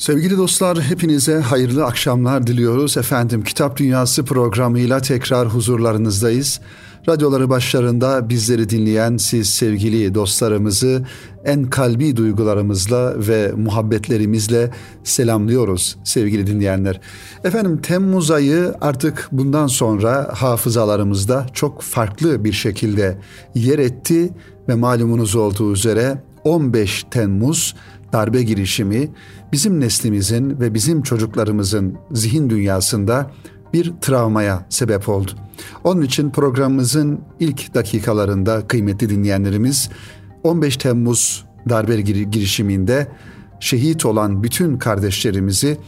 Sevgili dostlar hepinize hayırlı akşamlar diliyoruz. Efendim Kitap Dünyası programıyla tekrar huzurlarınızdayız. Radyoları başlarında bizleri dinleyen siz sevgili dostlarımızı en kalbi duygularımızla ve muhabbetlerimizle selamlıyoruz sevgili dinleyenler. Efendim Temmuz ayı artık bundan sonra hafızalarımızda çok farklı bir şekilde yer etti ve malumunuz olduğu üzere 15 Temmuz darbe girişimi bizim neslimizin ve bizim çocuklarımızın zihin dünyasında bir travmaya sebep oldu. Onun için programımızın ilk dakikalarında kıymetli dinleyenlerimiz 15 Temmuz darbe girişiminde şehit olan bütün kardeşlerimizi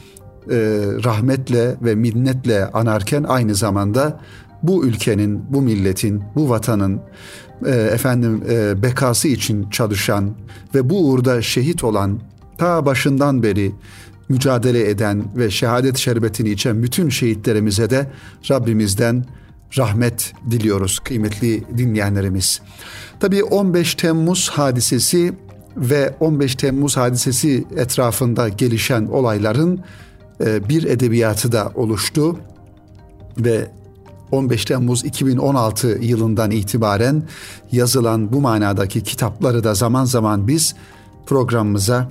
e, rahmetle ve minnetle anarken aynı zamanda bu ülkenin, bu milletin, bu vatanın e, efendim e, bekası için çalışan ve bu uğurda şehit olan ta başından beri mücadele eden ve şehadet şerbetini içen bütün şehitlerimize de Rabbimizden rahmet diliyoruz kıymetli dinleyenlerimiz. Tabii 15 Temmuz hadisesi ve 15 Temmuz hadisesi etrafında gelişen olayların e, bir edebiyatı da oluştu ve 15 Temmuz 2016 yılından itibaren yazılan bu manadaki kitapları da zaman zaman biz programımıza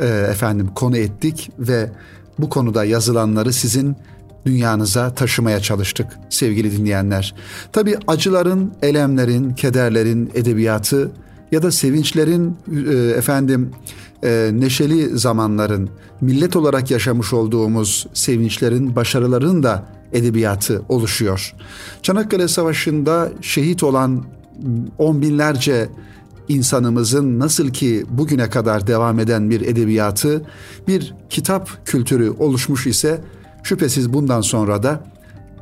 e, efendim konu ettik ve bu konuda yazılanları sizin dünyanıza taşımaya çalıştık sevgili dinleyenler. Tabi acıların, elemlerin, kederlerin edebiyatı ya da sevinçlerin e, efendim e, neşeli zamanların millet olarak yaşamış olduğumuz sevinçlerin, başarıların da edebiyatı oluşuyor. Çanakkale Savaşı'nda şehit olan on binlerce insanımızın nasıl ki bugüne kadar devam eden bir edebiyatı, bir kitap kültürü oluşmuş ise şüphesiz bundan sonra da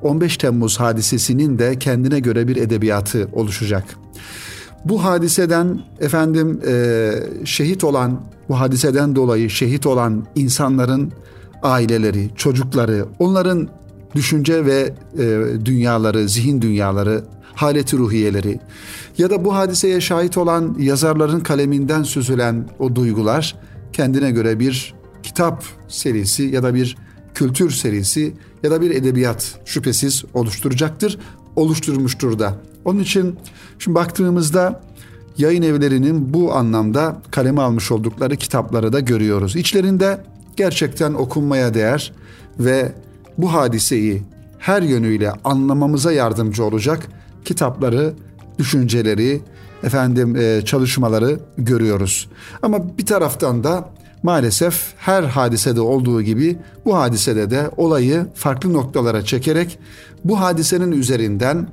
15 Temmuz hadisesinin de kendine göre bir edebiyatı oluşacak. Bu hadiseden efendim e, şehit olan, bu hadiseden dolayı şehit olan insanların aileleri, çocukları, onların düşünce ve e, dünyaları, zihin dünyaları, haleti ruhiyeleri ya da bu hadiseye şahit olan yazarların kaleminden süzülen o duygular kendine göre bir kitap serisi ya da bir kültür serisi ya da bir edebiyat şüphesiz oluşturacaktır. Oluşturmuştur da. Onun için şimdi baktığımızda yayın evlerinin bu anlamda kaleme almış oldukları kitapları da görüyoruz. İçlerinde gerçekten okunmaya değer ve bu hadiseyi her yönüyle anlamamıza yardımcı olacak kitapları, düşünceleri, efendim e, çalışmaları görüyoruz. Ama bir taraftan da maalesef her hadisede olduğu gibi bu hadisede de olayı farklı noktalara çekerek bu hadisenin üzerinden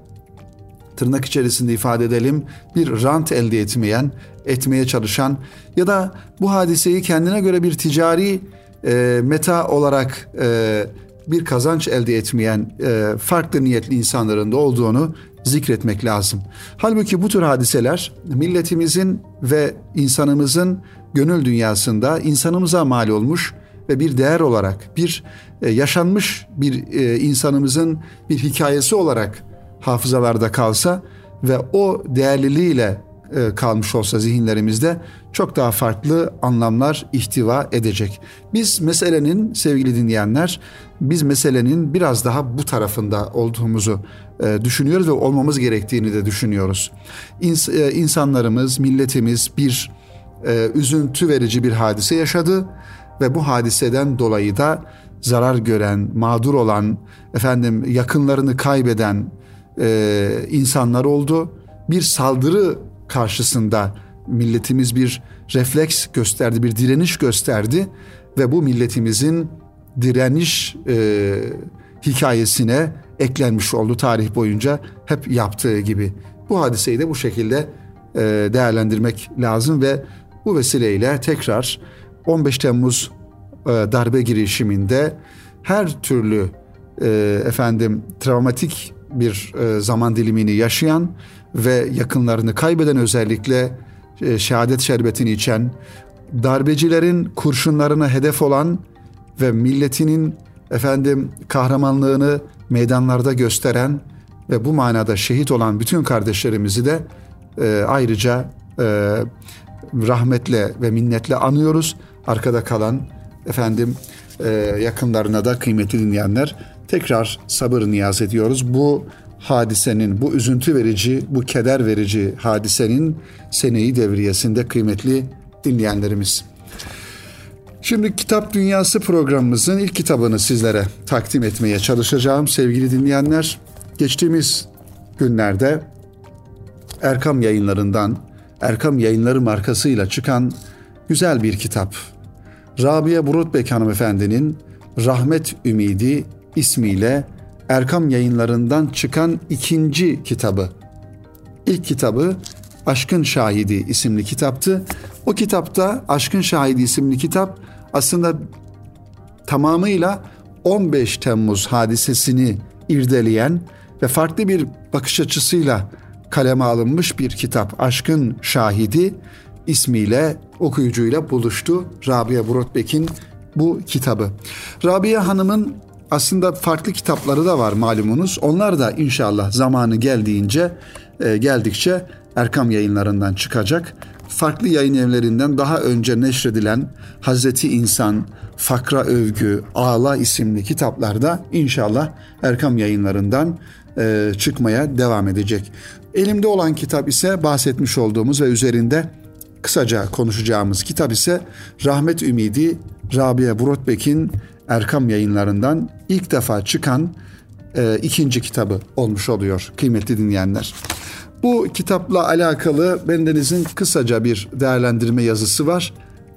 tırnak içerisinde ifade edelim bir rant elde etmeyen, etmeye çalışan ya da bu hadiseyi kendine göre bir ticari e, meta olarak e, bir kazanç elde etmeyen e, farklı niyetli insanların da olduğunu zikretmek lazım. Halbuki bu tür hadiseler milletimizin ve insanımızın gönül dünyasında insanımıza mal olmuş ve bir değer olarak bir e, yaşanmış bir e, insanımızın bir hikayesi olarak hafızalarda kalsa ve o değerliliğiyle kalmış olsa zihinlerimizde çok daha farklı anlamlar ihtiva edecek. Biz meselenin sevgili dinleyenler biz meselenin biraz daha bu tarafında olduğumuzu e, düşünüyoruz ve olmamız gerektiğini de düşünüyoruz. İns, e, insanlarımız, milletimiz bir e, üzüntü verici bir hadise yaşadı ve bu hadiseden dolayı da zarar gören, mağdur olan, efendim yakınlarını kaybeden e, insanlar oldu. Bir saldırı karşısında milletimiz bir refleks gösterdi, bir direniş gösterdi ve bu milletimizin direniş e, hikayesine eklenmiş oldu tarih boyunca hep yaptığı gibi. Bu hadiseyi de bu şekilde e, değerlendirmek lazım ve bu vesileyle tekrar 15 Temmuz e, darbe girişiminde her türlü e, efendim travmatik bir e, zaman dilimini yaşayan ve yakınlarını kaybeden özellikle e, şehadet şerbetini içen, darbecilerin kurşunlarına hedef olan ve milletinin efendim kahramanlığını meydanlarda gösteren ve bu manada şehit olan bütün kardeşlerimizi de e, ayrıca e, rahmetle ve minnetle anıyoruz. Arkada kalan efendim e, yakınlarına da kıymetli dinleyenler tekrar sabır niyaz ediyoruz. Bu hadisenin, bu üzüntü verici, bu keder verici hadisenin seneyi devriyesinde kıymetli dinleyenlerimiz. Şimdi Kitap Dünyası programımızın ilk kitabını sizlere takdim etmeye çalışacağım sevgili dinleyenler. Geçtiğimiz günlerde Erkam yayınlarından, Erkam yayınları markasıyla çıkan güzel bir kitap. Rabia Burutbek hanımefendinin Rahmet Ümidi ismiyle Erkam yayınlarından çıkan ikinci kitabı. İlk kitabı Aşkın Şahidi isimli kitaptı. O kitapta Aşkın Şahidi isimli kitap aslında tamamıyla 15 Temmuz hadisesini irdeleyen ve farklı bir bakış açısıyla kaleme alınmış bir kitap. Aşkın Şahidi ismiyle okuyucuyla buluştu Rabia Burotbek'in bu kitabı. Rabia Hanım'ın aslında farklı kitapları da var malumunuz. Onlar da inşallah zamanı geldiğince e, geldikçe Erkam yayınlarından çıkacak. Farklı yayın evlerinden daha önce neşredilen Hazreti İnsan, Fakra Övgü, Ağla isimli kitaplarda inşallah Erkam yayınlarından e, çıkmaya devam edecek. Elimde olan kitap ise bahsetmiş olduğumuz ve üzerinde kısaca konuşacağımız kitap ise Rahmet Ümidi Rabia Burotbek'in Erkam yayınlarından ilk defa çıkan e, ikinci kitabı olmuş oluyor kıymetli dinleyenler. Bu kitapla alakalı bendenizin kısaca bir değerlendirme yazısı var.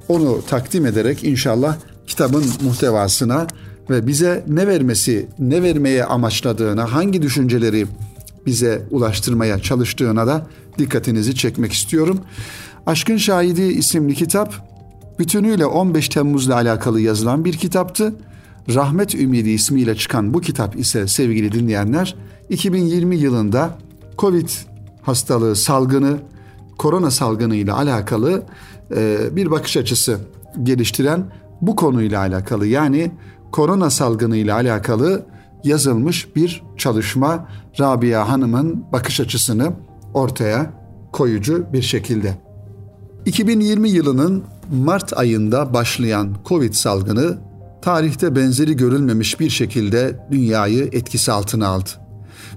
Onu takdim ederek inşallah kitabın muhtevasına ve bize ne vermesi, ne vermeye amaçladığına, hangi düşünceleri bize ulaştırmaya çalıştığına da dikkatinizi çekmek istiyorum. Aşkın Şahidi isimli kitap bütünüyle 15 Temmuz'la alakalı yazılan bir kitaptı. Rahmet Ümidi ismiyle çıkan bu kitap ise sevgili dinleyenler 2020 yılında Covid hastalığı salgını, korona salgını ile alakalı e, bir bakış açısı geliştiren bu konuyla alakalı yani korona salgını ile alakalı yazılmış bir çalışma Rabia Hanım'ın bakış açısını ortaya koyucu bir şekilde. 2020 yılının Mart ayında başlayan Covid salgını tarihte benzeri görülmemiş bir şekilde dünyayı etkisi altına aldı.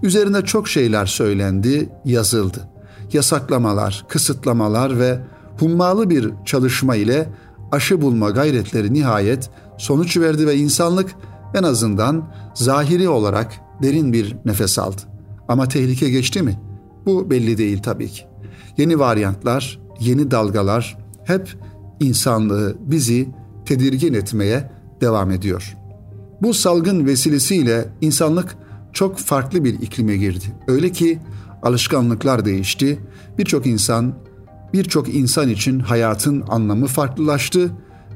Üzerine çok şeyler söylendi, yazıldı. Yasaklamalar, kısıtlamalar ve hummalı bir çalışma ile aşı bulma gayretleri nihayet sonuç verdi ve insanlık en azından zahiri olarak derin bir nefes aldı. Ama tehlike geçti mi? Bu belli değil tabii ki. Yeni varyantlar, yeni dalgalar hep insanlığı bizi tedirgin etmeye devam ediyor. Bu salgın vesilesiyle insanlık çok farklı bir iklime girdi. Öyle ki alışkanlıklar değişti. Birçok insan, birçok insan için hayatın anlamı farklılaştı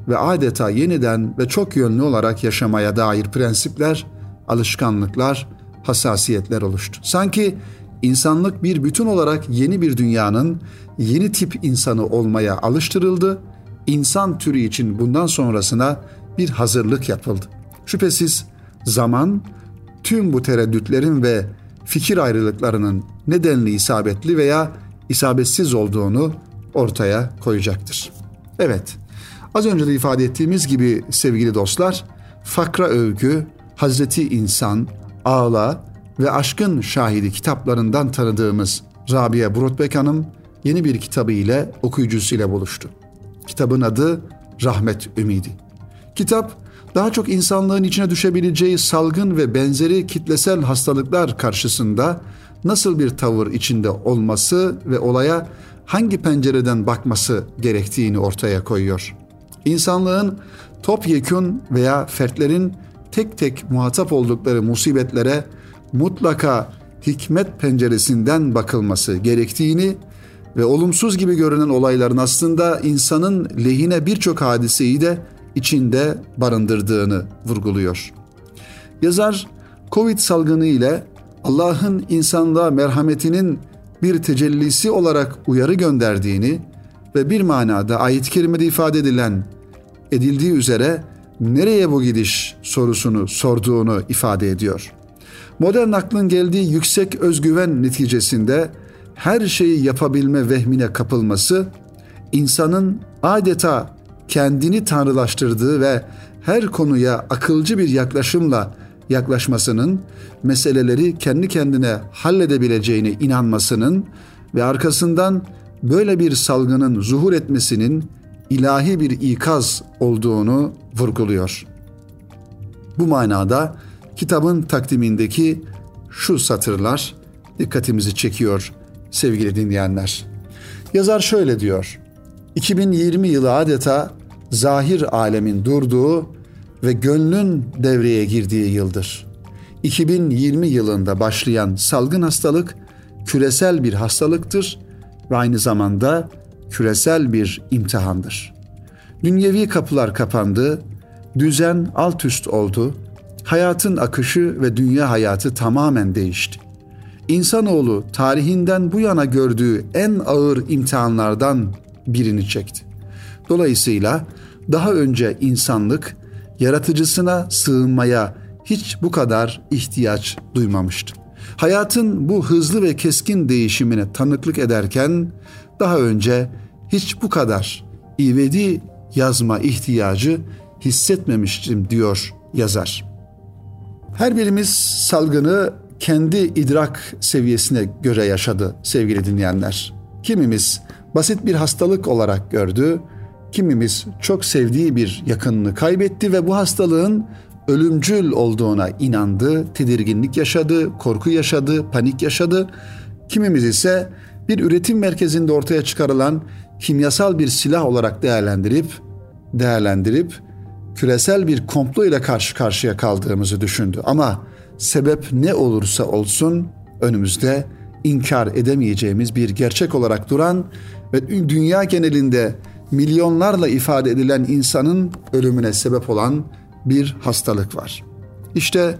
ve adeta yeniden ve çok yönlü olarak yaşamaya dair prensipler, alışkanlıklar, hassasiyetler oluştu. Sanki insanlık bir bütün olarak yeni bir dünyanın yeni tip insanı olmaya alıştırıldı. İnsan türü için bundan sonrasına bir hazırlık yapıldı. Şüphesiz zaman tüm bu tereddütlerin ve fikir ayrılıklarının nedenli isabetli veya isabetsiz olduğunu ortaya koyacaktır. Evet, az önce de ifade ettiğimiz gibi sevgili dostlar, Fakra Övgü, Hazreti İnsan, Ağla ve Aşkın Şahidi kitaplarından tanıdığımız Rabia Brotbek Hanım yeni bir kitabı ile okuyucusuyla buluştu. Kitabın adı Rahmet Ümidi. Kitap daha çok insanlığın içine düşebileceği salgın ve benzeri kitlesel hastalıklar karşısında nasıl bir tavır içinde olması ve olaya hangi pencereden bakması gerektiğini ortaya koyuyor. İnsanlığın topyekün veya fertlerin tek tek muhatap oldukları musibetlere mutlaka hikmet penceresinden bakılması gerektiğini ve olumsuz gibi görünen olayların aslında insanın lehine birçok hadiseyi de içinde barındırdığını vurguluyor. Yazar Covid salgını ile Allah'ın insanlığa merhametinin bir tecellisi olarak uyarı gönderdiğini ve bir manada ayet-i kerimede ifade edilen edildiği üzere nereye bu gidiş sorusunu sorduğunu ifade ediyor. Modern aklın geldiği yüksek özgüven neticesinde her şeyi yapabilme vehmine kapılması insanın adeta kendini tanrılaştırdığı ve her konuya akılcı bir yaklaşımla yaklaşmasının, meseleleri kendi kendine halledebileceğine inanmasının ve arkasından böyle bir salgının zuhur etmesinin ilahi bir ikaz olduğunu vurguluyor. Bu manada kitabın takdimindeki şu satırlar dikkatimizi çekiyor sevgili dinleyenler. Yazar şöyle diyor. 2020 yılı adeta zahir alemin durduğu ve gönlün devreye girdiği yıldır. 2020 yılında başlayan salgın hastalık küresel bir hastalıktır ve aynı zamanda küresel bir imtihandır. Dünyevi kapılar kapandı, düzen alt üst oldu, hayatın akışı ve dünya hayatı tamamen değişti. İnsanoğlu tarihinden bu yana gördüğü en ağır imtihanlardan birini çekti. Dolayısıyla daha önce insanlık yaratıcısına sığınmaya hiç bu kadar ihtiyaç duymamıştı. Hayatın bu hızlı ve keskin değişimine tanıklık ederken daha önce hiç bu kadar ivedi yazma ihtiyacı hissetmemiştim diyor yazar. Her birimiz salgını kendi idrak seviyesine göre yaşadı sevgili dinleyenler. Kimimiz basit bir hastalık olarak gördü, kimimiz çok sevdiği bir yakınını kaybetti ve bu hastalığın ölümcül olduğuna inandı, tedirginlik yaşadı, korku yaşadı, panik yaşadı. Kimimiz ise bir üretim merkezinde ortaya çıkarılan kimyasal bir silah olarak değerlendirip değerlendirip küresel bir komplo ile karşı karşıya kaldığımızı düşündü. Ama sebep ne olursa olsun önümüzde inkar edemeyeceğimiz bir gerçek olarak duran ve dünya genelinde milyonlarla ifade edilen insanın ölümüne sebep olan bir hastalık var. İşte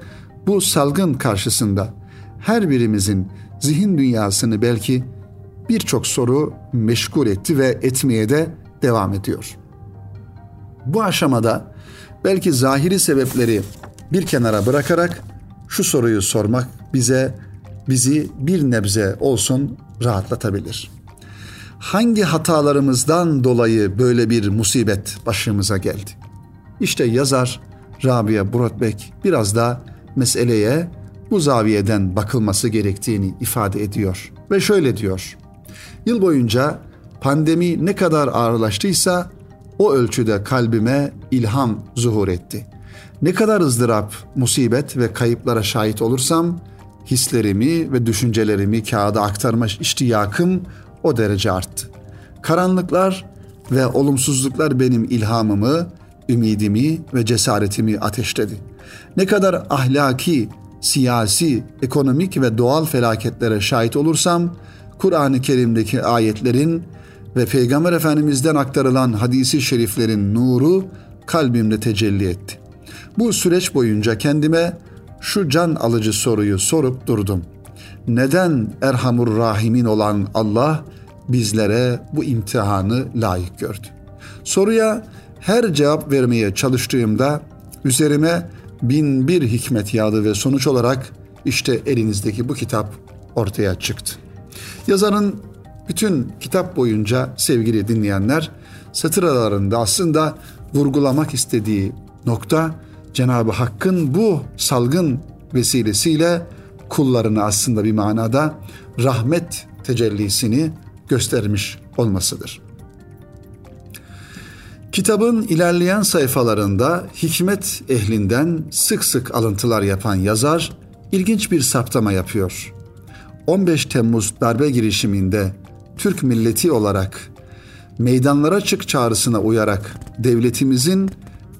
bu salgın karşısında her birimizin zihin dünyasını belki birçok soru meşgul etti ve etmeye de devam ediyor. Bu aşamada belki zahiri sebepleri bir kenara bırakarak şu soruyu sormak bize bizi bir nebze olsun rahatlatabilir. Hangi hatalarımızdan dolayı böyle bir musibet başımıza geldi? İşte yazar Rabia Brotbeck biraz da meseleye bu zaviyeden bakılması gerektiğini ifade ediyor. Ve şöyle diyor. Yıl boyunca pandemi ne kadar ağırlaştıysa o ölçüde kalbime ilham zuhur etti. Ne kadar ızdırap, musibet ve kayıplara şahit olursam hislerimi ve düşüncelerimi kağıda aktarma iştiyakım o derece arttı. Karanlıklar ve olumsuzluklar benim ilhamımı, ümidimi ve cesaretimi ateşledi. Ne kadar ahlaki, siyasi, ekonomik ve doğal felaketlere şahit olursam, Kur'an-ı Kerim'deki ayetlerin ve Peygamber Efendimiz'den aktarılan hadisi şeriflerin nuru kalbimde tecelli etti. Bu süreç boyunca kendime şu can alıcı soruyu sorup durdum. Neden Erhamur Rahimin olan Allah bizlere bu imtihanı layık gördü? Soruya her cevap vermeye çalıştığımda üzerime bin bir hikmet yağdı ve sonuç olarak işte elinizdeki bu kitap ortaya çıktı. Yazarın bütün kitap boyunca sevgili dinleyenler satır aralarında aslında vurgulamak istediği nokta Cenab-ı Hakk'ın bu salgın vesilesiyle kullarını aslında bir manada rahmet tecellisini göstermiş olmasıdır. Kitabın ilerleyen sayfalarında hikmet ehlinden sık sık alıntılar yapan yazar ilginç bir saptama yapıyor. 15 Temmuz darbe girişiminde Türk milleti olarak meydanlara çık çağrısına uyarak devletimizin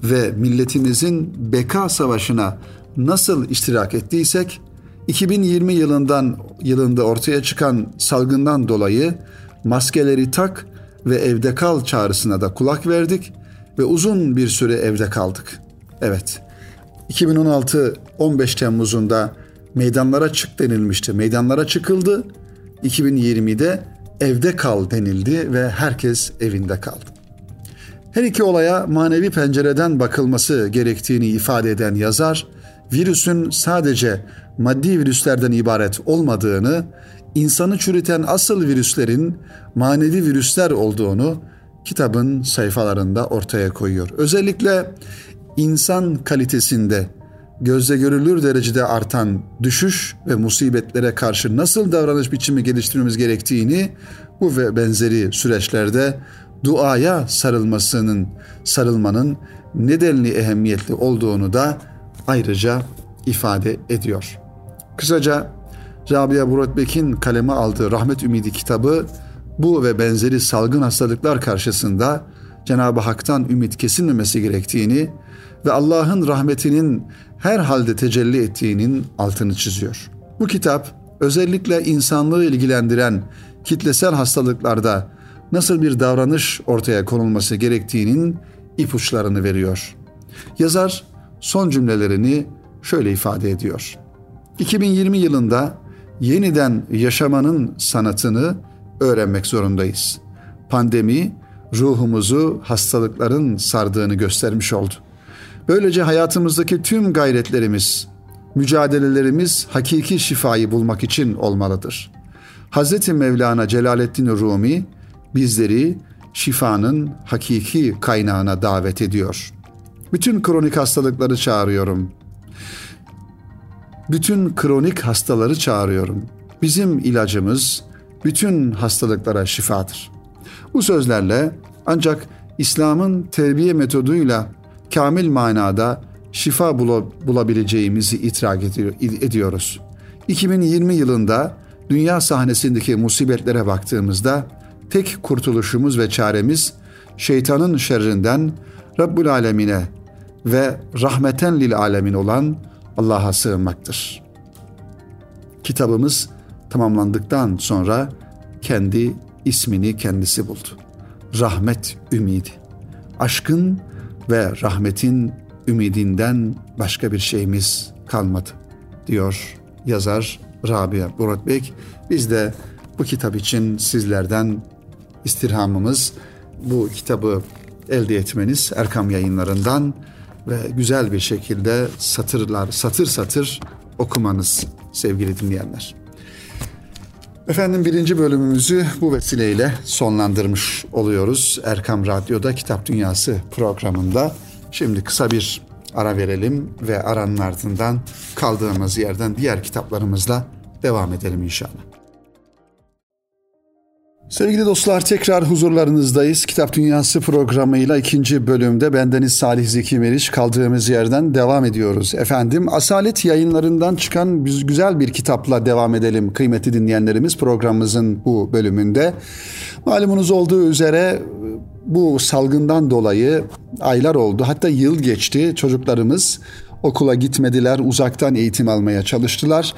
ve milletimizin beka savaşına nasıl iştirak ettiysek 2020 yılından yılında ortaya çıkan salgından dolayı maskeleri tak ve evde kal çağrısına da kulak verdik ve uzun bir süre evde kaldık. Evet. 2016 15 Temmuz'unda meydanlara çık denilmişti. Meydanlara çıkıldı. 2020'de evde kal denildi ve herkes evinde kaldı. Her iki olaya manevi pencereden bakılması gerektiğini ifade eden yazar, virüsün sadece maddi virüslerden ibaret olmadığını, insanı çürüten asıl virüslerin manevi virüsler olduğunu, kitabın sayfalarında ortaya koyuyor. Özellikle insan kalitesinde gözle görülür derecede artan düşüş ve musibetlere karşı nasıl davranış biçimi geliştirmemiz gerektiğini bu ve benzeri süreçlerde duaya sarılmasının, sarılmanın nedenli ehemmiyetli olduğunu da ayrıca ifade ediyor. Kısaca Rabia Buratbek'in kaleme aldığı Rahmet Ümidi kitabı bu ve benzeri salgın hastalıklar karşısında Cenab-ı Hak'tan ümit kesilmemesi gerektiğini ve Allah'ın rahmetinin her halde tecelli ettiğinin altını çiziyor. Bu kitap özellikle insanlığı ilgilendiren kitlesel hastalıklarda nasıl bir davranış ortaya konulması gerektiğinin ipuçlarını veriyor. Yazar son cümlelerini şöyle ifade ediyor. 2020 yılında yeniden yaşamanın sanatını öğrenmek zorundayız. Pandemi ruhumuzu hastalıkların sardığını göstermiş oldu. Böylece hayatımızdaki tüm gayretlerimiz, mücadelelerimiz hakiki şifayı bulmak için olmalıdır. Hz. Mevlana Celaleddin Rumi bizleri şifanın hakiki kaynağına davet ediyor. Bütün kronik hastalıkları çağırıyorum. Bütün kronik hastaları çağırıyorum. Bizim ilacımız bütün hastalıklara şifadır. Bu sözlerle ancak İslam'ın terbiye metoduyla kamil manada şifa bulabileceğimizi itirak ediyoruz. 2020 yılında dünya sahnesindeki musibetlere baktığımızda tek kurtuluşumuz ve çaremiz şeytanın şerrinden Rabbul Alemine ve rahmeten lil alemin olan Allah'a sığınmaktır. Kitabımız tamamlandıktan sonra kendi ismini kendisi buldu. Rahmet ümidi. Aşkın ve rahmetin ümidinden başka bir şeyimiz kalmadı diyor yazar Rabia Muratbek. Biz de bu kitap için sizlerden istirhamımız bu kitabı elde etmeniz Erkam yayınlarından ve güzel bir şekilde satırlar satır satır okumanız sevgili dinleyenler. Efendim birinci bölümümüzü bu vesileyle sonlandırmış oluyoruz. Erkam Radyo'da Kitap Dünyası programında. Şimdi kısa bir ara verelim ve aranın ardından kaldığımız yerden diğer kitaplarımızla devam edelim inşallah. Sevgili dostlar tekrar huzurlarınızdayız. Kitap Dünyası programıyla ikinci bölümde bendeniz Salih Zeki Meriç kaldığımız yerden devam ediyoruz. Efendim Asalet yayınlarından çıkan güzel bir kitapla devam edelim kıymetli dinleyenlerimiz programımızın bu bölümünde. Malumunuz olduğu üzere bu salgından dolayı aylar oldu hatta yıl geçti çocuklarımız okula gitmediler uzaktan eğitim almaya çalıştılar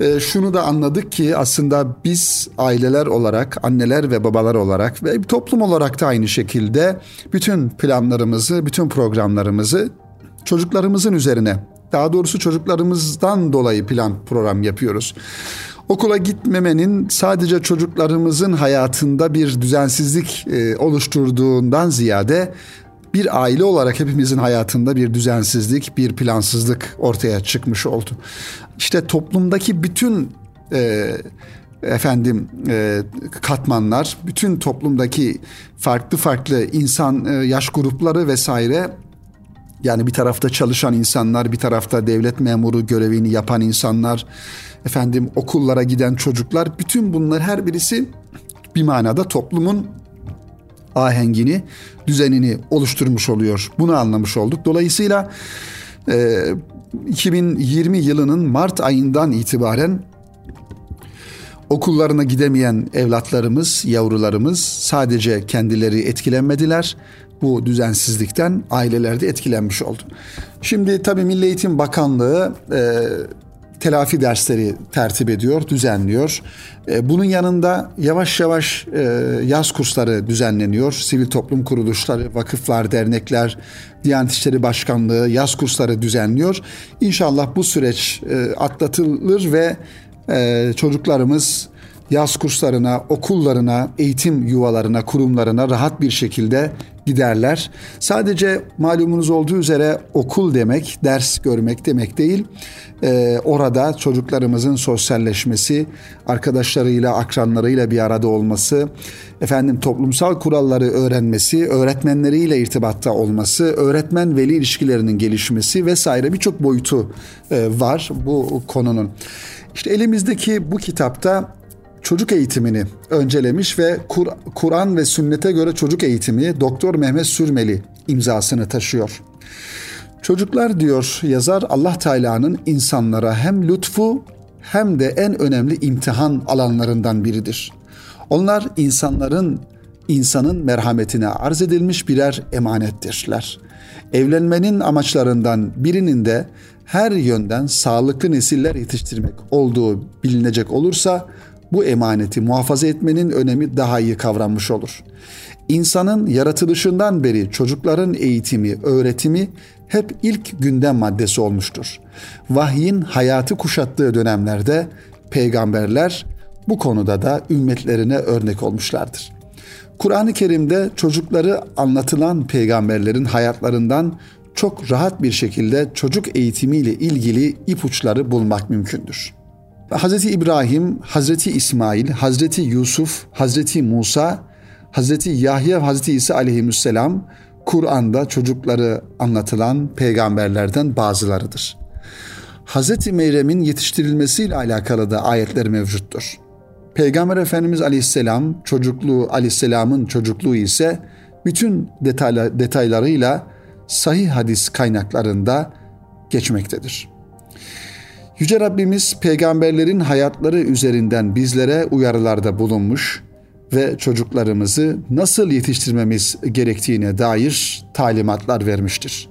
e, şunu da anladık ki aslında biz aileler olarak, anneler ve babalar olarak ve toplum olarak da aynı şekilde bütün planlarımızı, bütün programlarımızı çocuklarımızın üzerine, daha doğrusu çocuklarımızdan dolayı plan program yapıyoruz. Okula gitmemenin sadece çocuklarımızın hayatında bir düzensizlik e, oluşturduğundan ziyade bir aile olarak hepimizin hayatında bir düzensizlik, bir plansızlık ortaya çıkmış oldu. İşte toplumdaki bütün e, efendim e, katmanlar, bütün toplumdaki farklı farklı insan e, yaş grupları vesaire yani bir tarafta çalışan insanlar, bir tarafta devlet memuru görevini yapan insanlar, efendim okullara giden çocuklar, bütün bunlar her birisi bir manada toplumun ahengini, düzenini oluşturmuş oluyor. Bunu anlamış olduk. Dolayısıyla e, 2020 yılının Mart ayından itibaren okullarına gidemeyen evlatlarımız, yavrularımız sadece kendileri etkilenmediler. Bu düzensizlikten aileler de etkilenmiş oldu. Şimdi tabii Milli Eğitim Bakanlığı e, telafi dersleri tertip ediyor, düzenliyor. E, bunun yanında yavaş yavaş e, yaz kursları düzenleniyor. Sivil toplum kuruluşları, vakıflar, dernekler, Diyanet İşleri Başkanlığı yaz kursları düzenliyor. İnşallah bu süreç e, atlatılır ve çocuklarımız yaz kurslarına, okullarına, eğitim yuvalarına, kurumlarına rahat bir şekilde giderler. Sadece malumunuz olduğu üzere okul demek, ders görmek demek değil. Ee, orada çocuklarımızın sosyalleşmesi, arkadaşlarıyla, akranlarıyla bir arada olması, efendim toplumsal kuralları öğrenmesi, öğretmenleriyle irtibatta olması, öğretmen veli ilişkilerinin gelişmesi vesaire birçok boyutu e, var bu konunun. İşte elimizdeki bu kitapta çocuk eğitimini öncelemiş ve Kur- Kur'an ve sünnete göre çocuk eğitimi Doktor Mehmet Sürmeli imzasını taşıyor. Çocuklar diyor yazar Allah Teala'nın insanlara hem lütfu hem de en önemli imtihan alanlarından biridir. Onlar insanların insanın merhametine arz edilmiş birer emanettirler. Evlenmenin amaçlarından birinin de her yönden sağlıklı nesiller yetiştirmek olduğu bilinecek olursa bu emaneti muhafaza etmenin önemi daha iyi kavranmış olur. İnsanın yaratılışından beri çocukların eğitimi, öğretimi hep ilk gündem maddesi olmuştur. Vahyin hayatı kuşattığı dönemlerde peygamberler bu konuda da ümmetlerine örnek olmuşlardır. Kur'an-ı Kerim'de çocukları anlatılan peygamberlerin hayatlarından çok rahat bir şekilde çocuk eğitimiyle ilgili ipuçları bulmak mümkündür. Hazreti İbrahim, Hazreti İsmail, Hazreti Yusuf, Hazreti Musa, Hazreti Yahya ve Hazreti İsa aleyhisselam Kur'an'da çocukları anlatılan peygamberlerden bazılarıdır. Hazreti Meryem'in yetiştirilmesiyle alakalı da ayetler mevcuttur. Peygamber Efendimiz Aleyhisselam çocukluğu Aleyhisselam'ın çocukluğu ise bütün detayla, detaylarıyla sahih hadis kaynaklarında geçmektedir. Yüce Rabbimiz peygamberlerin hayatları üzerinden bizlere uyarılarda bulunmuş ve çocuklarımızı nasıl yetiştirmemiz gerektiğine dair talimatlar vermiştir.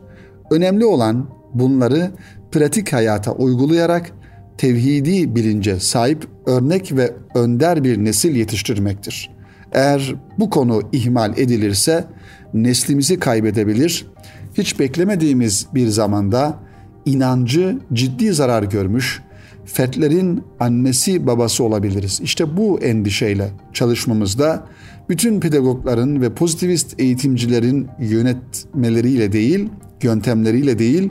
Önemli olan bunları pratik hayata uygulayarak tevhidi bilince sahip örnek ve önder bir nesil yetiştirmektir. Eğer bu konu ihmal edilirse neslimizi kaybedebilir, hiç beklemediğimiz bir zamanda inancı ciddi zarar görmüş, fertlerin annesi babası olabiliriz. İşte bu endişeyle çalışmamızda bütün pedagogların ve pozitivist eğitimcilerin yönetmeleriyle değil, yöntemleriyle değil,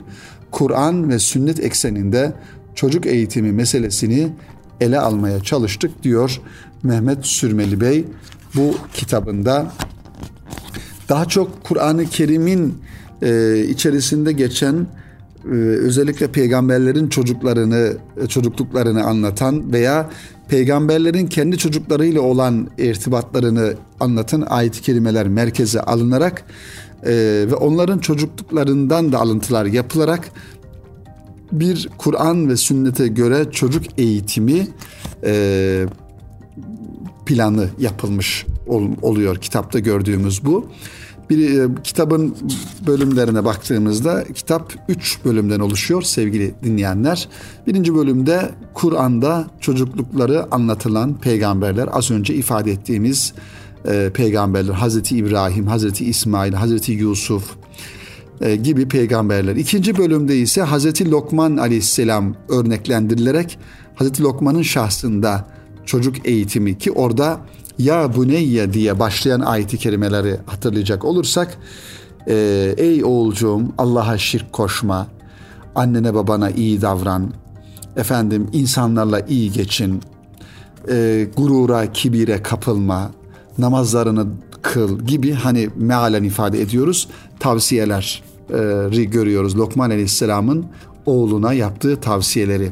Kur'an ve sünnet ekseninde çocuk eğitimi meselesini ele almaya çalıştık diyor Mehmet Sürmeli Bey bu kitabında. Daha çok Kur'an-ı Kerim'in e, içerisinde geçen özellikle peygamberlerin çocuklarını, e, çocukluklarını anlatan veya peygamberlerin kendi çocuklarıyla olan irtibatlarını anlatan ayet-i kerimeler merkeze alınarak e, ve onların çocukluklarından da alıntılar yapılarak bir Kur'an ve sünnete göre çocuk eğitimi e, planı yapılmış ol, oluyor kitapta gördüğümüz bu. Bir e, kitabın bölümlerine baktığımızda kitap 3 bölümden oluşuyor sevgili dinleyenler. Birinci bölümde Kur'an'da çocuklukları anlatılan peygamberler az önce ifade ettiğimiz e, peygamberler Hazreti İbrahim, Hazreti İsmail, Hazreti Yusuf e, gibi peygamberler. İkinci bölümde ise Hazreti Lokman aleyhisselam örneklendirilerek Hazreti Lokman'ın şahsında çocuk eğitimi ki orada ya buneyye diye başlayan ayeti kerimeleri hatırlayacak olursak e, ey oğulcuğum Allah'a şirk koşma annene babana iyi davran efendim insanlarla iyi geçin e, gurura kibire kapılma namazlarını kıl gibi hani mealen ifade ediyoruz tavsiyeler e, görüyoruz Lokman Aleyhisselam'ın oğluna yaptığı tavsiyeleri.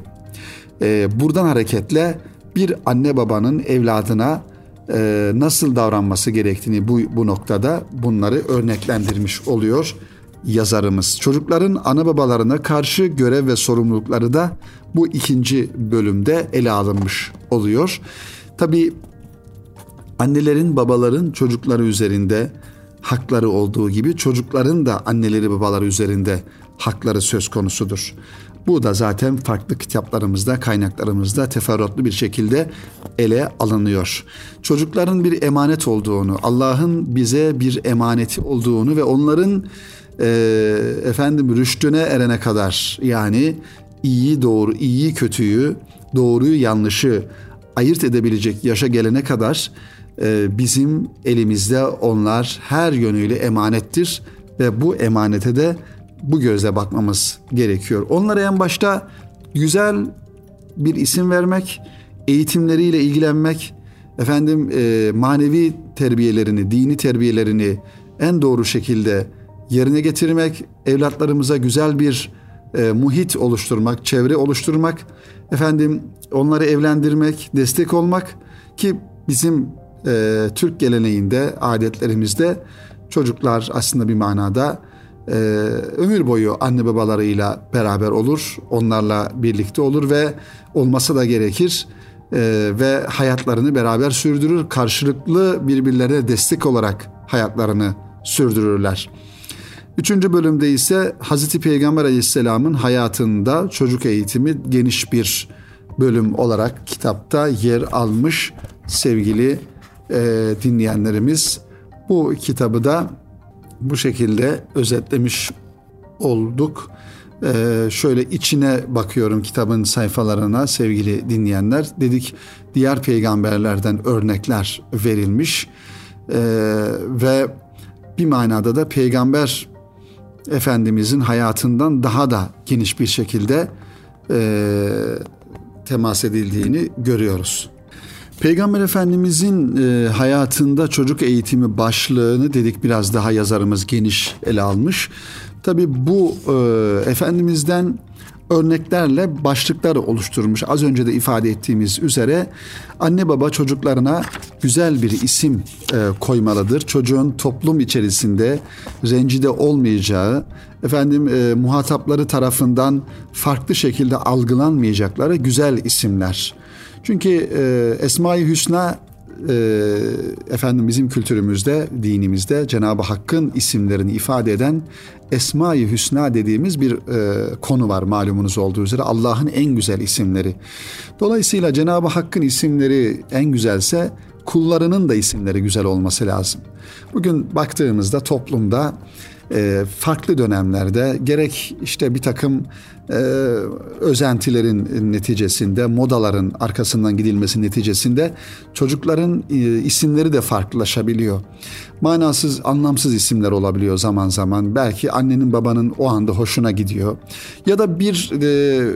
E, buradan hareketle bir anne babanın evladına e, nasıl davranması gerektiğini bu, bu noktada bunları örneklendirmiş oluyor yazarımız. Çocukların ana babalarına karşı görev ve sorumlulukları da bu ikinci bölümde ele alınmış oluyor. Tabi annelerin babaların çocukları üzerinde hakları olduğu gibi çocukların da anneleri babaları üzerinde hakları söz konusudur. Bu da zaten farklı kitaplarımızda, kaynaklarımızda teferruatlı bir şekilde ele alınıyor. Çocukların bir emanet olduğunu, Allah'ın bize bir emaneti olduğunu ve onların e, efendim rüştüne erene kadar yani iyi doğru, iyi kötüyü, doğruyu yanlışı ayırt edebilecek yaşa gelene kadar e, bizim elimizde onlar her yönüyle emanettir ve bu emanete de bu gözle bakmamız gerekiyor. Onlara en başta güzel bir isim vermek, eğitimleriyle ilgilenmek, efendim e, manevi terbiyelerini, dini terbiyelerini en doğru şekilde yerine getirmek, evlatlarımıza güzel bir e, muhit oluşturmak, çevre oluşturmak, efendim onları evlendirmek, destek olmak ki bizim e, Türk geleneğinde, adetlerimizde çocuklar aslında bir manada e, ömür boyu anne babalarıyla beraber olur, onlarla birlikte olur ve olması da gerekir e, ve hayatlarını beraber sürdürür, karşılıklı birbirlerine destek olarak hayatlarını sürdürürler. Üçüncü bölümde ise Hazreti Peygamber Aleyhisselam'ın hayatında çocuk eğitimi geniş bir bölüm olarak kitapta yer almış sevgili e, dinleyenlerimiz. Bu kitabı da bu şekilde özetlemiş olduk. Ee, şöyle içine bakıyorum kitabın sayfalarına sevgili dinleyenler. Dedik diğer peygamberlerden örnekler verilmiş ee, ve bir manada da peygamber Efendimizin hayatından daha da geniş bir şekilde e, temas edildiğini görüyoruz. Peygamber Efendimizin e, hayatında çocuk eğitimi başlığını dedik biraz daha yazarımız geniş ele almış. Tabi bu e, Efendimiz'den örneklerle başlıklar oluşturmuş. Az önce de ifade ettiğimiz üzere anne baba çocuklarına güzel bir isim e, koymalıdır. Çocuğun toplum içerisinde rencide olmayacağı, efendim e, muhatapları tarafından farklı şekilde algılanmayacakları güzel isimler. Çünkü e, Esma-i Hüsna e, efendim bizim kültürümüzde, dinimizde Cenab-ı Hakk'ın isimlerini ifade eden Esma-i Hüsna dediğimiz bir e, konu var malumunuz olduğu üzere Allah'ın en güzel isimleri. Dolayısıyla Cenab-ı Hakk'ın isimleri en güzelse kullarının da isimleri güzel olması lazım. Bugün baktığımızda toplumda e, farklı dönemlerde gerek işte bir takım e, özentilerin neticesinde, modaların arkasından gidilmesi neticesinde çocukların e, isimleri de farklılaşabiliyor. Manasız, anlamsız isimler olabiliyor zaman zaman. Belki annenin babanın o anda hoşuna gidiyor. Ya da bir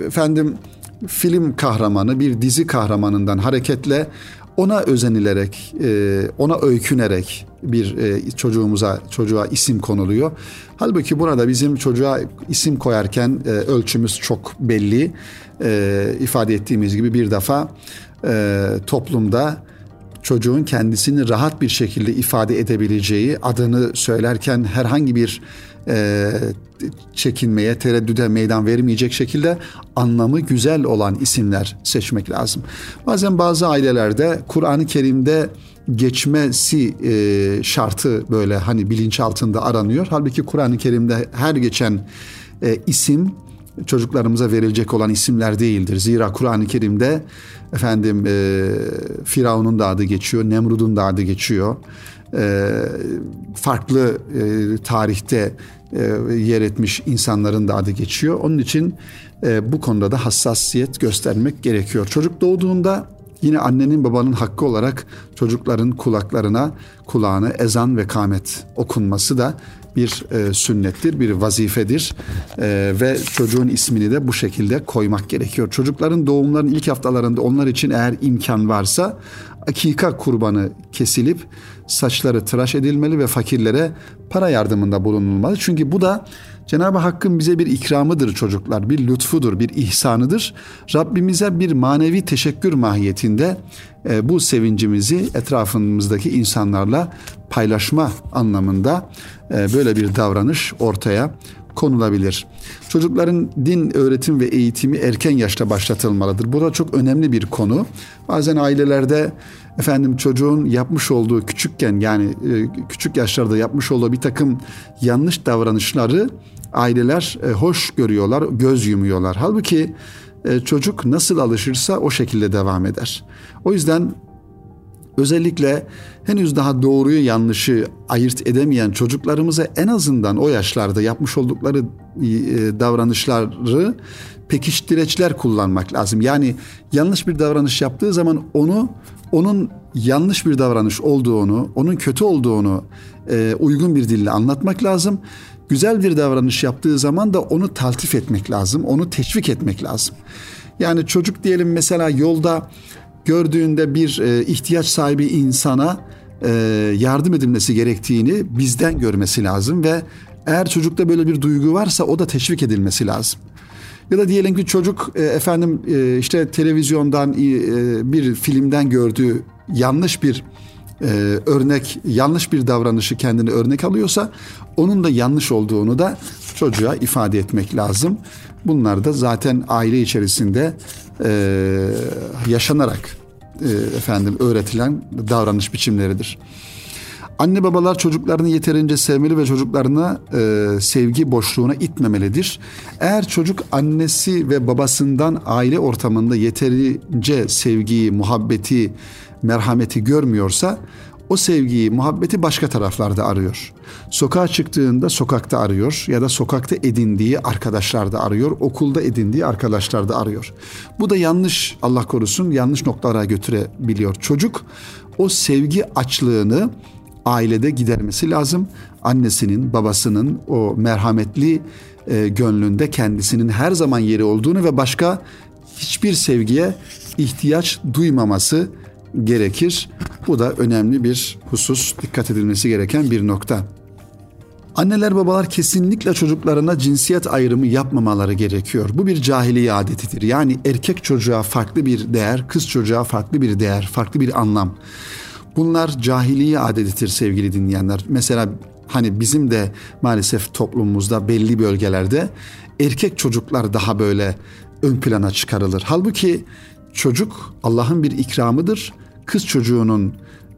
efendim film kahramanı, bir dizi kahramanından hareketle ona özenilerek, e, ona öykünerek bir e, çocuğumuza çocuğa isim konuluyor. Halbuki burada bizim çocuğa isim koyarken e, ölçümüz çok belli. ifade ettiğimiz gibi bir defa toplumda çocuğun kendisini rahat bir şekilde ifade edebileceği, adını söylerken herhangi bir e, çekinmeye, tereddüde meydan vermeyecek şekilde anlamı güzel olan isimler seçmek lazım. Bazen bazı ailelerde Kur'an-ı Kerim'de geçmesi e, şartı böyle hani bilinç altında aranıyor. Halbuki Kur'an-ı Kerim'de her geçen e, isim çocuklarımıza verilecek olan isimler değildir. Zira Kur'an-ı Kerim'de efendim e, Firavun'un da adı geçiyor, Nemrud'un da adı geçiyor. E, farklı e, tarihte e, yer etmiş insanların da adı geçiyor. Onun için e, bu konuda da hassasiyet göstermek gerekiyor. Çocuk doğduğunda yine annenin babanın hakkı olarak çocukların kulaklarına kulağına ezan ve kamet okunması da bir e, sünnettir, bir vazifedir ve çocuğun ismini de bu şekilde koymak gerekiyor. Çocukların doğumların ilk haftalarında onlar için eğer imkan varsa akika kurbanı kesilip saçları tıraş edilmeli ve fakirlere para yardımında bulunulmalı. Çünkü bu da Cenab-ı Hakk'ın bize bir ikramıdır çocuklar, bir lütfudur, bir ihsanıdır. Rabbimize bir manevi teşekkür mahiyetinde e, bu sevincimizi etrafımızdaki insanlarla paylaşma anlamında e, böyle bir davranış ortaya konulabilir. Çocukların din öğretim ve eğitimi erken yaşta başlatılmalıdır. Bu da çok önemli bir konu. Bazen ailelerde efendim çocuğun yapmış olduğu küçükken yani e, küçük yaşlarda yapmış olduğu bir takım yanlış davranışları aileler e, hoş görüyorlar, göz yumuyorlar. Halbuki e, çocuk nasıl alışırsa o şekilde devam eder. O yüzden özellikle henüz daha doğruyu yanlışı ayırt edemeyen çocuklarımıza en azından o yaşlarda yapmış oldukları davranışları pekiştireçler kullanmak lazım. Yani yanlış bir davranış yaptığı zaman onu onun yanlış bir davranış olduğunu, onun kötü olduğunu e, uygun bir dille anlatmak lazım. Güzel bir davranış yaptığı zaman da onu taltif etmek lazım, onu teşvik etmek lazım. Yani çocuk diyelim mesela yolda gördüğünde bir e, ihtiyaç sahibi insana e, yardım edilmesi gerektiğini bizden görmesi lazım ve eğer çocukta böyle bir duygu varsa o da teşvik edilmesi lazım. Ya da diyelim ki çocuk e, efendim e, işte televizyondan e, bir filmden gördüğü yanlış bir örnek, yanlış bir davranışı kendini örnek alıyorsa onun da yanlış olduğunu da çocuğa ifade etmek lazım. Bunlar da zaten aile içerisinde yaşanarak efendim öğretilen davranış biçimleridir. Anne babalar çocuklarını yeterince sevmeli ve çocuklarına e, sevgi boşluğuna itmemelidir. Eğer çocuk annesi ve babasından aile ortamında yeterince sevgiyi, muhabbeti, merhameti görmüyorsa o sevgiyi, muhabbeti başka taraflarda arıyor. Sokağa çıktığında sokakta arıyor ya da sokakta edindiği arkadaşlarda arıyor, okulda edindiği arkadaşlarda arıyor. Bu da yanlış Allah korusun yanlış noktalara götürebiliyor. Çocuk o sevgi açlığını ailede gidermesi lazım. Annesinin, babasının o merhametli e, gönlünde kendisinin her zaman yeri olduğunu ve başka hiçbir sevgiye ihtiyaç duymaması gerekir. Bu da önemli bir husus, dikkat edilmesi gereken bir nokta. Anneler babalar kesinlikle çocuklarına cinsiyet ayrımı yapmamaları gerekiyor. Bu bir cahiliye adetidir. Yani erkek çocuğa farklı bir değer, kız çocuğa farklı bir değer, farklı bir anlam. Bunlar cahiliye adetidir sevgili dinleyenler. Mesela hani bizim de maalesef toplumumuzda belli bölgelerde erkek çocuklar daha böyle ön plana çıkarılır. Halbuki çocuk Allah'ın bir ikramıdır. Kız çocuğunun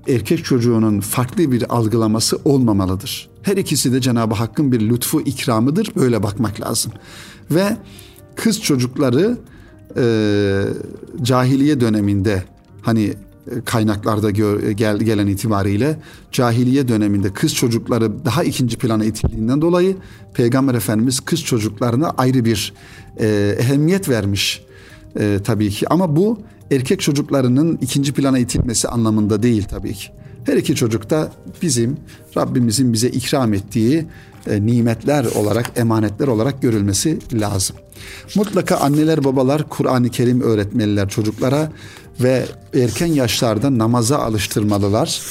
erkek çocuğunun farklı bir algılaması olmamalıdır. Her ikisi de Cenab-ı Hakk'ın bir lütfu ikramıdır. Böyle bakmak lazım. Ve kız çocukları e, cahiliye döneminde hani kaynaklarda gel, gelen itibariyle cahiliye döneminde kız çocukları daha ikinci plana itildiğinden dolayı Peygamber Efendimiz kız çocuklarına ayrı bir e, ehemmiyet vermiş e, tabii ki. Ama bu erkek çocuklarının ikinci plana itilmesi anlamında değil tabii ki. Her iki çocuk da bizim Rabbimizin bize ikram ettiği e, nimetler olarak, emanetler olarak görülmesi lazım. Mutlaka anneler babalar Kur'an-ı Kerim öğretmeliler çocuklara ve erken yaşlarda namaza alıştırmalılar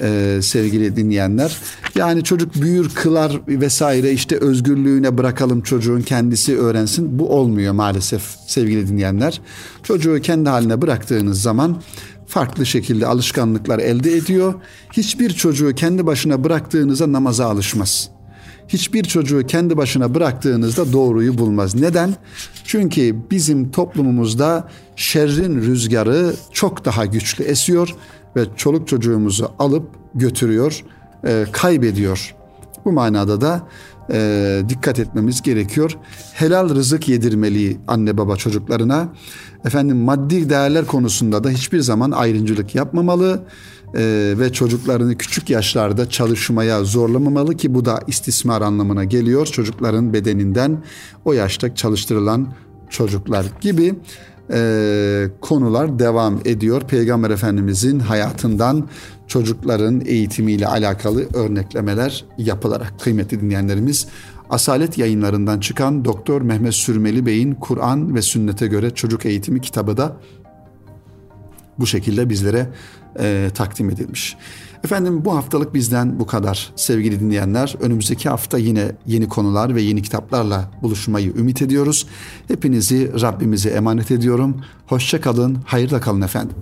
e, sevgili dinleyenler. Yani çocuk büyür, kılar vesaire işte özgürlüğüne bırakalım çocuğun kendisi öğrensin. Bu olmuyor maalesef sevgili dinleyenler. Çocuğu kendi haline bıraktığınız zaman farklı şekilde alışkanlıklar elde ediyor. Hiçbir çocuğu kendi başına bıraktığınızda namaza alışmaz. Hiçbir çocuğu kendi başına bıraktığınızda doğruyu bulmaz. Neden? Çünkü bizim toplumumuzda şerrin rüzgarı çok daha güçlü esiyor ve çoluk çocuğumuzu alıp götürüyor, e, kaybediyor. Bu manada da e, dikkat etmemiz gerekiyor. Helal rızık yedirmeli anne baba çocuklarına. Efendim maddi değerler konusunda da hiçbir zaman ayrımcılık yapmamalı e, ve çocuklarını küçük yaşlarda çalışmaya zorlamamalı ki bu da istismar anlamına geliyor. Çocukların bedeninden o yaşta çalıştırılan çocuklar gibi e, konular devam ediyor. Peygamber Efendimizin hayatından çocukların eğitimiyle alakalı örneklemeler yapılarak kıymetli dinleyenlerimiz Asalet yayınlarından çıkan Doktor Mehmet Sürmeli Bey'in Kur'an ve Sünnete göre çocuk eğitimi kitabı da bu şekilde bizlere e, takdim edilmiş. Efendim bu haftalık bizden bu kadar sevgili dinleyenler. Önümüzdeki hafta yine yeni konular ve yeni kitaplarla buluşmayı ümit ediyoruz. Hepinizi Rabbimize emanet ediyorum. Hoşça kalın, hayırla kalın efendim.